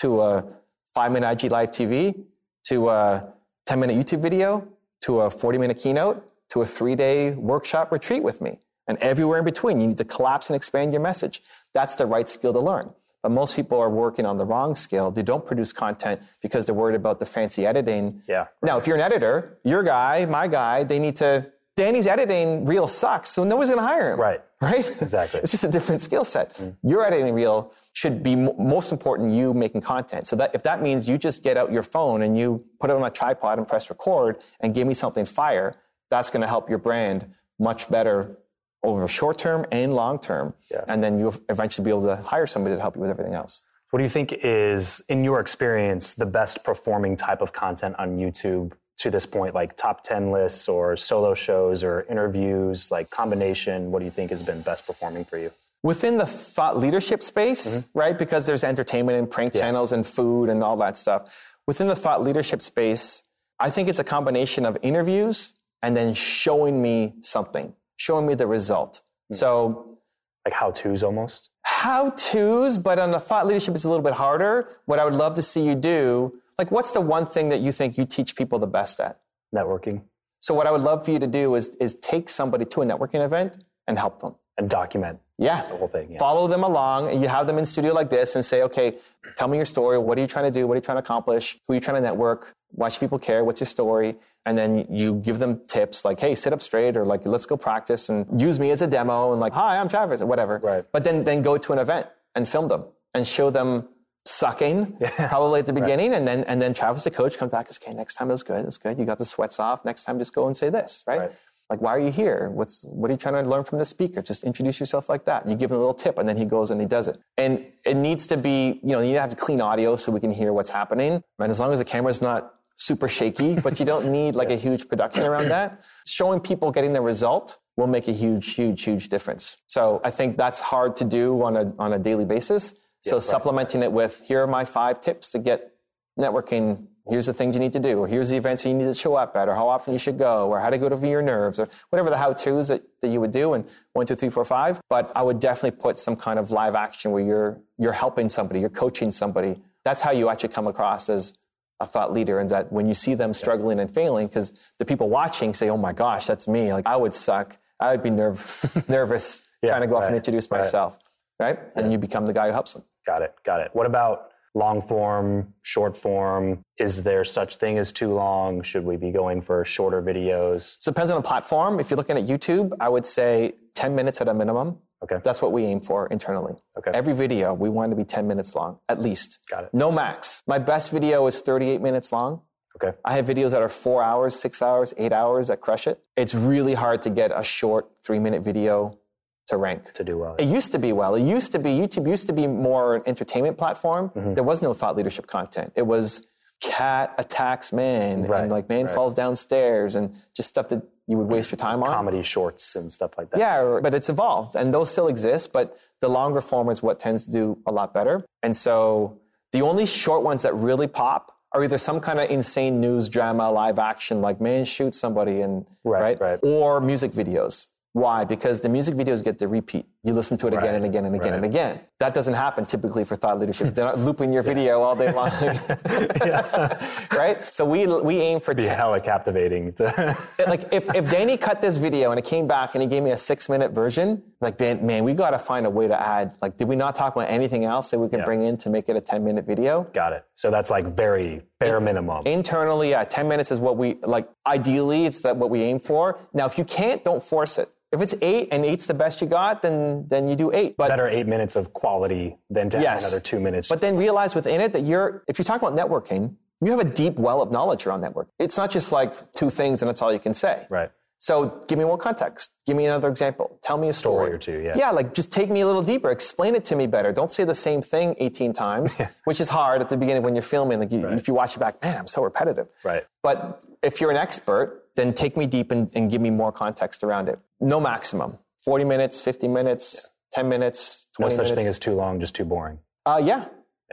to a five minute IG live TV to a 10 minute YouTube video to a 40 minute keynote to a three day workshop retreat with me. And everywhere in between, you need to collapse and expand your message. That's the right skill to learn. But most people are working on the wrong skill. They don't produce content because they're worried about the fancy editing. Yeah. Now, if you're an editor, your guy, my guy, they need to Danny's editing reel sucks, so nobody's going to hire him. Right. Right? Exactly. it's just a different skill set. Mm. Your editing reel should be m- most important you making content. So that if that means you just get out your phone and you put it on a tripod and press record and give me something fire, that's going to help your brand much better over short term and long term. Yeah. And then you'll eventually be able to hire somebody to help you with everything else. What do you think is, in your experience, the best performing type of content on YouTube to this point, like top 10 lists or solo shows or interviews, like combination? What do you think has been best performing for you? Within the thought leadership space, mm-hmm. right? Because there's entertainment and prank yeah. channels and food and all that stuff. Within the thought leadership space, I think it's a combination of interviews and then showing me something, showing me the result. Mm-hmm. So, like how to's almost? How to's, but on the thought leadership, it's a little bit harder. What I would love to see you do like, what's the one thing that you think you teach people the best at? Networking. So, what I would love for you to do is, is take somebody to a networking event and help them. And document yeah. the whole thing. Yeah. Follow them along. And you have them in studio like this and say, okay, tell me your story. What are you trying to do? What are you trying to accomplish? Who are you trying to network? Why should people care? What's your story? And then you give them tips like, hey, sit up straight or like, let's go practice and use me as a demo and like, hi, I'm Travis or whatever. Right. But then, then go to an event and film them and show them sucking yeah. probably at the beginning, right. and then and then Travis, the coach, comes back and says, "Okay, next time it was good. It's good. You got the sweats off. Next time, just go and say this, right? right? Like, why are you here? What's what are you trying to learn from the speaker? Just introduce yourself like that. And you give him a little tip, and then he goes and he does it. And it needs to be, you know, you need to have clean audio so we can hear what's happening. And as long as the camera's not super shaky, but you don't need like yeah. a huge production around that. Showing people getting the result will make a huge, huge, huge difference. So I think that's hard to do on a on a daily basis so right, supplementing it with here are my five tips to get networking. Here's the things you need to do, or here's the events you need to show up at, or how often you should go, or how to go to your nerves, or whatever the how-tos that, that you would do. And one, two, three, four, five. But I would definitely put some kind of live action where you're you're helping somebody, you're coaching somebody. That's how you actually come across as a thought leader and that when you see them struggling and failing because the people watching say oh my gosh that's me like i would suck i would be nerve, nervous yeah, trying to go right, off and introduce myself right, right? and yeah. you become the guy who helps them Got it. Got it. What about long form, short form? Is there such thing as too long? Should we be going for shorter videos? So it depends on the platform. If you're looking at YouTube, I would say 10 minutes at a minimum. Okay. That's what we aim for internally. Okay. Every video, we want to be 10 minutes long, at least. Got it. No max. My best video is 38 minutes long. Okay. I have videos that are four hours, six hours, eight hours that crush it. It's really hard to get a short three minute video to rank. To do well. It used to be well. It used to be, YouTube used to be more an entertainment platform. Mm-hmm. There was no thought leadership content. It was cat attacks man Right, and like man right. falls downstairs and just stuff that you would waste your time on. Comedy shorts and stuff like that. Yeah, but it's evolved and those still exist, but the longer form is what tends to do a lot better. And so the only short ones that really pop are either some kind of insane news drama, live action, like man shoots somebody and Right, right. or music videos. Why? Because the music videos get the repeat. You listen to it again Right, and again and again and again. That doesn't happen typically for thought leadership. They're not looping your video all day long. right? So we we aim for Be 10, hella captivating. like if, if Danny cut this video and it came back and he gave me a six minute version, like man, man, we got to find a way to add. Like, did we not talk about anything else that we can Yeah. bring in to make it a ten minute video? Got it. So that's like very bare minimum. Internally, yeah, ten minutes is what we like. Ideally, it's that what we aim for. Now, if you can't, don't force it. If it's eight and eight's the best you got, then then you do eight. But Better eight minutes of quality than to have another two minutes. But then realize within it that you're, if you talk about networking, you have a deep well of knowledge around network. It's not just like two things and that's all you can say. right. So give me more context. Give me another example. Tell me a story. Story or two, yeah. Yeah, like just take me a little deeper. Explain it to me better. Don't say the same thing 18 times, which is hard at the beginning when you're filming. Like you, if you watch it back, man, I'm so repetitive. Right. But if you're an expert, then take me deep and, and give me more context around it. No maximum. 40 minutes, 50 minutes, 10 minutes, No 20 such minutes. thing as too long, just too boring. Uh, yeah.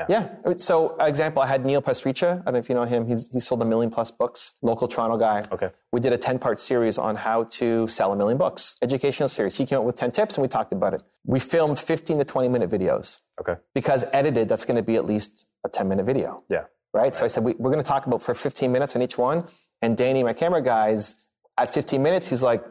Yeah. Yeah. So, example, I had Neil Pasricha. I don't know if you know him. He's, he sold a million plus books, local Toronto guy. Okay. We did a 10 part series on how to sell a million books, educational series. He came up with 10 tips and we talked about it. We filmed 15 to 20 minute videos Okay. because edited, that's going to be at least a 10 minute video. Yeah. Right. So I said, we, we're going to talk about for 15 minutes on each one. And Danny, my camera guys, at 15 minutes, he's like,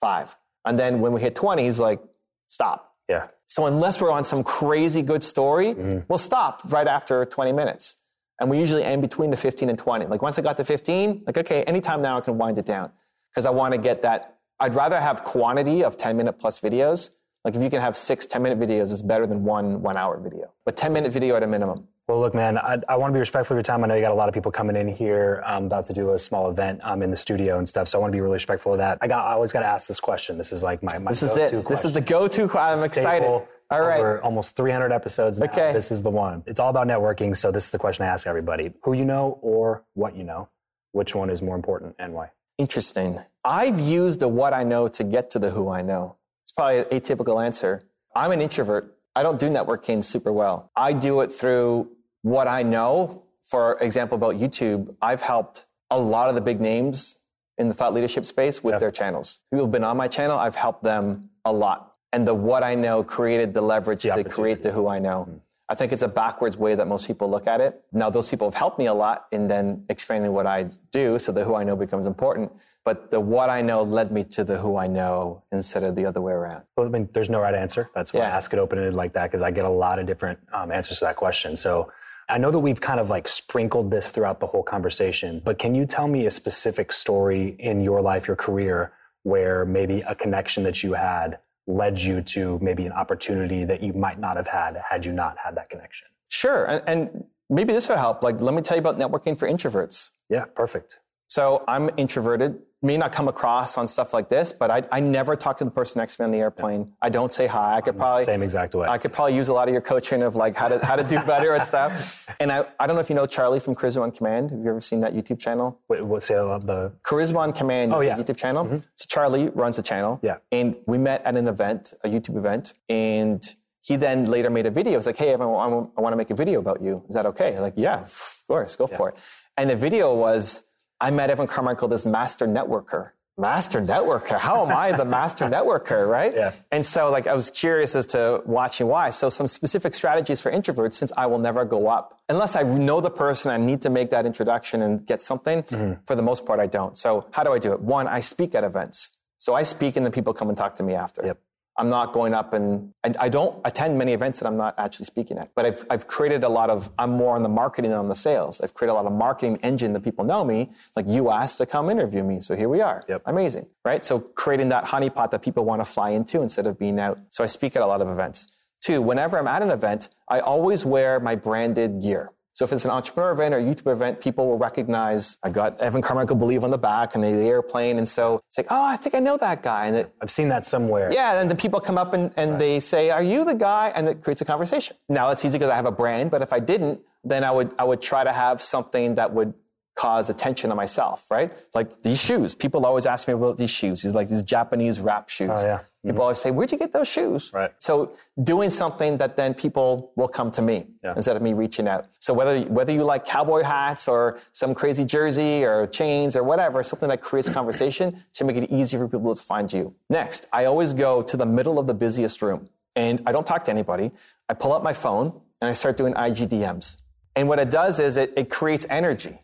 five. And then when we hit 20, he's like, stop. Yeah. So unless we're on some crazy good story, mm-hmm. we'll stop right after 20 minutes. And we usually end between the 15 and 20. Like once I got to 15, like, okay, anytime now I can wind it down. Because I want to get that. I'd rather have quantity of 10 minute plus videos. Like if you can have six 10 minute videos, it's better than one one hour video. But 10 minute video at a minimum. Well, look, man, I, I want to be respectful of your time. I know you got a lot of people coming in here. I'm about to do a small event um, in the studio and stuff, so I want to be really respectful of that. I got, I always got to ask this question. This is like my, my This is it. This is the go-to. I'm excited. Staple All right. Over almost 300 episodes now. Okay. This is the one. It's all about networking, so this is the question I ask everybody. Who you know or what you know? Which one is more important and why? Interesting. I've used the what I know to get to the who I know. It's probably an atypical answer. I'm an introvert. I don't do networking super well. I do it through what I know. For example, about YouTube, I've helped a lot of the big names in the thought leadership space with Yeah. their channels. People have been on my channel, I've helped them a lot. And the what I know created the leverage to create the who I know. I think it's a backwards way that most people look at it. Now, those people have helped me a lot in then expanding what I do, so the who I know becomes important. But the what I know led me to the who I know instead of the other way around. Well, I mean, there's no right answer. That's why I ask it open ended like that because I get a lot of different um, answers to that question. So I know that we've kind of like sprinkled this throughout the whole conversation, but can you tell me a specific story in your life, your career, where maybe a connection that you had led you to maybe an opportunity that you might not have had had you not had that connection? Sure. And, and maybe this would help. Like, let me tell you about networking for introverts. Yeah, perfect. So I'm introverted. May not come across on stuff like this, but I, I never talk to the person next to me on the airplane. I don't say hi. I could probably Same exact way. I could probably use a lot of your coaching of like how to how to do better at stuff. And I, I don't know if you know Charlie from Charisma on Command. Have you ever seen that YouTube channel? Wait, what say I uh, the Charisma on Command is Oh, yeah. the YouTube channel. Mm-hmm. So Charlie runs the channel. Yeah. And we met at an event, a YouTube event, and he then later made a video. Was like, "Hey, I want, I want to make a video about you. Is that okay?" I'm like, yeah, of course, go for it. And the video was, I met Evan Carmichael, this master networker. Master networker. How am I the master networker, right? Yeah. And so, like, I was curious as to watching why. So, some specific strategies for introverts, since I will never go up unless I know the person. I need to make that introduction and get something. Mm-hmm. For the most part, I don't. So, how do I do it? One, I speak at events. So I speak, and then people come and talk to me after. Yep. I'm not going up and, and I don't attend many events that I'm not actually speaking at. But I've, I've created a lot of, I'm more on the marketing than on the sales. I've created a lot of marketing engine that people know me. Like you asked to come interview me. So here we are. Yep. Amazing. Right? So creating that honeypot that people want to fly into instead of being out. So I speak at a lot of events. Two, whenever I'm at an event, I always wear my branded gear. So if it's an entrepreneur event or YouTube event, people will recognize I got Evan Carmichael Believe on the back and the airplane. And so it's like, oh, I think I know that guy. And it, I've seen that somewhere. yeah, and then people come up and, and right. they say, are you the guy? And it creates a conversation. Now it's easy because I have a brand, but if I didn't, then I would I would try to have something that would cause attention on myself, right? It's like these shoes. People always ask me about these shoes. These like these Japanese wrap shoes. Oh, yeah. People mm-hmm. always say, "Where'd you get those shoes?" Right. So doing something that then people will come to me yeah. instead of me reaching out. So whether whether you like cowboy hats or some crazy jersey or chains or whatever, something that creates conversation to make it easier for people to find you. Next, I always go to the middle of the busiest room and I don't talk to anybody. I pull out my phone and I start doing IGDMs. And what it does is it, it creates energy.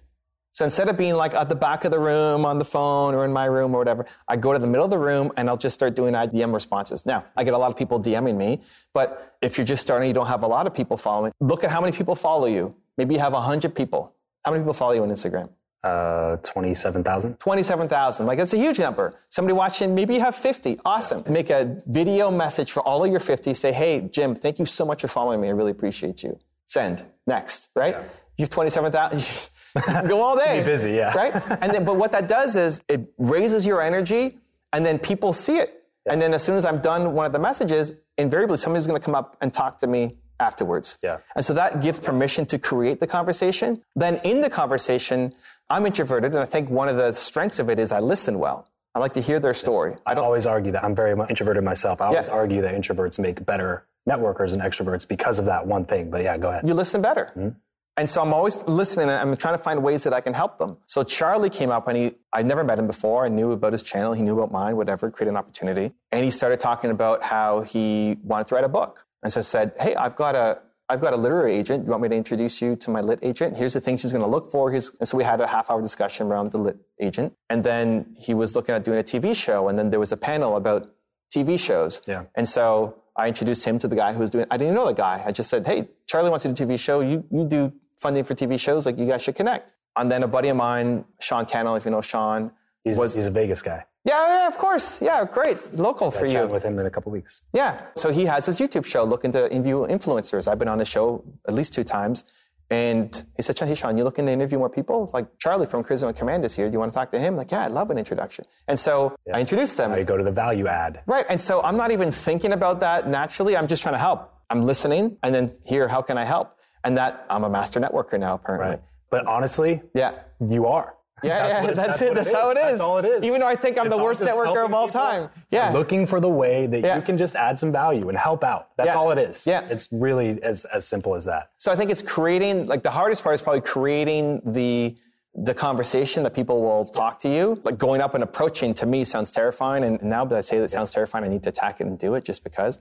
So instead of being like at the back of the room on the phone or in my room or whatever, I go to the middle of the room and I'll just start doing IDM responses. Now, I get a lot of people DMing me, but if you're just starting, you don't have a lot of people following, look at how many people follow you. Maybe you have 100 people. How many people follow you on Instagram? Uh, 27,000. 27,000. Like, that's a huge number. Somebody watching, maybe you have 50. Awesome. Yeah. Make a video message for all of your 50. Say, hey, Jim, thank you so much for following me. I really appreciate you. Send. Next, right? Yeah. You have 27,000. go all day. Be busy, yeah. Right? And then, but what that does is it raises your energy and then people see it. Yeah. And then as soon as I'm done one of the messages, invariably somebody's going to come up and talk to me afterwards. Yeah. And so that gives permission to create the conversation. Then in the conversation, I'm introverted and I think one of the strengths of it is I listen well. I like to hear their story. I, don't always argue that. I'm very much introverted myself. I always yeah. argue that introverts make better networkers and extroverts because of that one thing. But yeah, go ahead. You listen better. Mm-hmm. And so I'm always listening and I'm trying to find ways that I can help them. So Charlie came up and he, I'd never met him before. I knew about his channel. He knew about mine, whatever, create an opportunity. And he started talking about how he wanted to write a book. And so I said, Hey, I've got a, I've got a literary agent. You want me to introduce you to my lit agent? Here's the things she's going to look for. Here's, and so we had a half hour discussion around the lit agent. And then he was looking at doing a TV show. And then there was a panel about TV shows. Yeah. And so I introduced him to the guy who was doing, I didn't know the guy. I just said, Hey, Charlie wants to do a TV show. You, you do funding for TV shows, like you guys should connect. And then a buddy of mine, Sean Cannell, if you know Sean, he's, was he's a Vegas guy. Yeah, yeah, of course. Yeah, great. Local for you. with him in a couple weeks. Yeah. So he has his YouTube show looking to interview influencers. I've been on the show at least two times. And he said, Hey, Sean, you looking to interview more people? Like Charlie from Charisma Command is here. Do you want to talk to him? Like, yeah, I'd love an introduction. And so yeah. I introduced them. Now you go to the value add. Right. And so I'm not even thinking about that naturally. I'm just trying to help. I'm listening and then here, how can I help? And that I'm a master networker now, apparently. Right. But honestly, yeah, you are. Yeah, that's yeah, what, that's, that's, it. That's how it is. That's all it is. Even though I think I'm it's the worst networker of all time. Yeah. Looking for the way that yeah. you can just add some value and help out. That's yeah. all it is. Yeah. It's really as, as simple as that. So I think it's creating, like the hardest part is probably creating the the conversation that people will talk to you, like going up and approaching to me sounds terrifying. And now that I say that sounds terrifying, I need to attack it and do it just because.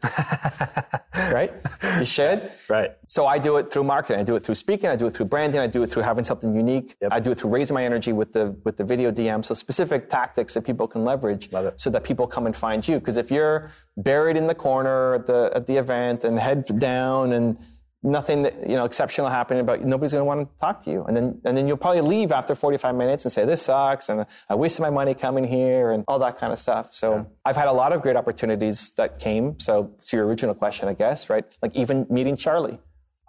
right? You should. Right. So I do it through marketing. I do it through speaking. I do it through branding. I do it through having something unique. Yep. I do it through raising my energy with the with the video DM. So specific tactics that people can leverage so that people come and find you. Because if you're buried in the corner at the at the event and head down and nothing that, you know exceptional happening but nobody's going to want to talk to you. And then and then you'll probably leave after 45 minutes and say this sucks and i wasted my money coming here and all that kind of stuff. So yeah. i've had a lot of great opportunities that came. So to your original question i guess right? Like even meeting charlie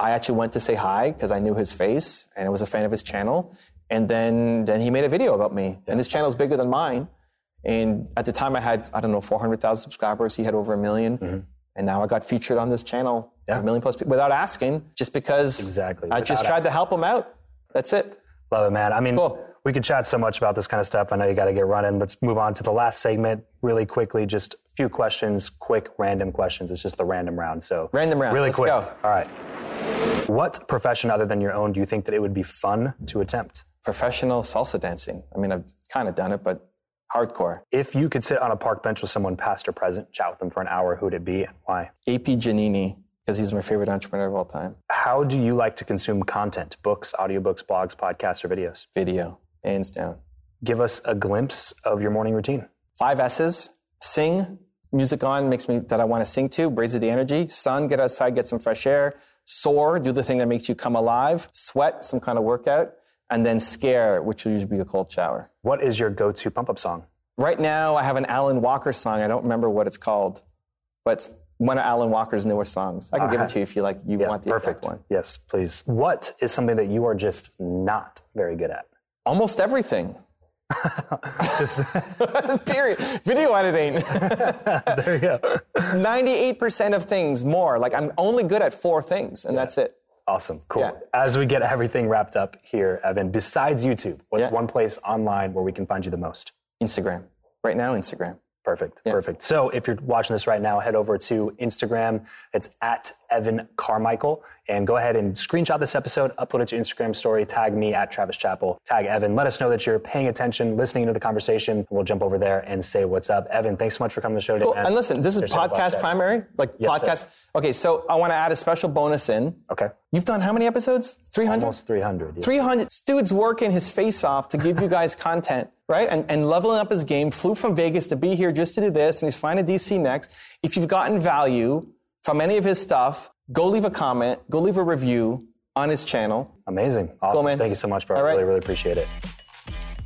i actually went to say hi because i knew his face and i was a fan of his channel. And then then he made a video about me. Yeah. and his channel is bigger than mine. And at the time i had i don't know 400000 subscribers. He had over a 1000000 mm-hmm. And now i got featured on this channel yeah. a million plus people without asking, just because exactly. I just tried asking. to help them out. That's it. Love it, man. I mean, cool. we could chat so much about this kind of stuff. I know you got to get running. Let's move on to the last segment really quickly. Just a few questions, quick, random questions. It's just the random round. So random round. Really Let's quick. Go. All right. What profession other than your own do you think that it would be fun to attempt? Professional salsa dancing. I mean, I've kind of done it, but hardcore. If you could sit on a park bench with someone past or present, chat with them for an hour, who would it be and why? AP Giannini because he's my favorite entrepreneur of all time. How do you like to consume content? Books, audiobooks, blogs, podcasts, or videos? Video, hands down. Give us a glimpse of your morning routine. Five S's sing, music on makes me that I want to sing to, raises the energy. Sun, get outside, get some fresh air. Soar, do the thing that makes you come alive. Sweat, some kind of workout. And then scare, which will usually be a cold shower. What is your go-to pump-up song? Right now, I have an Alan Walker song. I don't remember what it's called, but it's one of Alan Walker's newer songs. I can give it to you if you like. You Yeah, want the perfect. exact one? Yes, please. What is something that you are just not very good at? Almost everything. Just, Period. Video editing. there you go. Ninety-eight percent of things more. Like I'm only good at four things, and that's it. Awesome. Cool. Yeah. As we get everything wrapped up here, Evan, besides YouTube, what's Yeah. one place online where we can find you the most? Instagram. Right now, Instagram. Perfect. Perfect. So if you're watching this right now, head over to Instagram. It's at Evan Carmichael. And go ahead and screenshot this episode, upload it to Instagram story, tag me at Travis Chappell, tag Evan. Let us know that you're paying attention, listening to the conversation. We'll jump over there and say what's up. Evan, thanks so much for coming to the show today. Cool. And listen, this is There's podcast primary. Like Yes, sir. podcast. Okay, so I want to add a special bonus in. Okay. You've done how many episodes? 300? Almost 300. yes. 300 dude's working his face off to give you guys content, right? And, and leveling up his game. Flew from Vegas to be here just to do this, and he's flying to DC next. If you've gotten value from any of his stuff, go leave a comment, go leave a review on his channel. Amazing. Awesome. man. Thank you so much, bro. All I right. really, really appreciate it.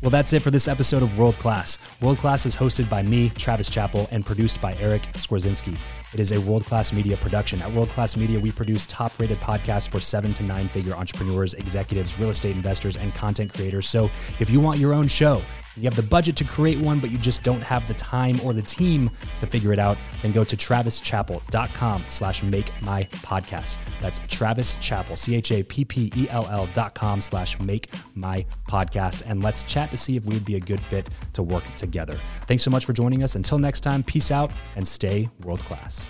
Well, that's it for this episode of World Class. World Class is hosted by me, Travis Chappell, and produced by Eric Skwarzinski. It is a world class media production. At World Class Media, we produce top rated podcasts for seven to nine figure entrepreneurs, executives, real estate investors, and content creators. So if you want your own show, you have the budget to create one, but you just don't have the time or the team to figure it out, then go to travischappell.com slash make my podcast. That's Travis Chappell, C-H-A-P-P-E-L-L dot com slash make my podcast. And let's chat to see if we would be a good fit to work together. Thanks so much for joining us. Until next time, peace out and stay world class.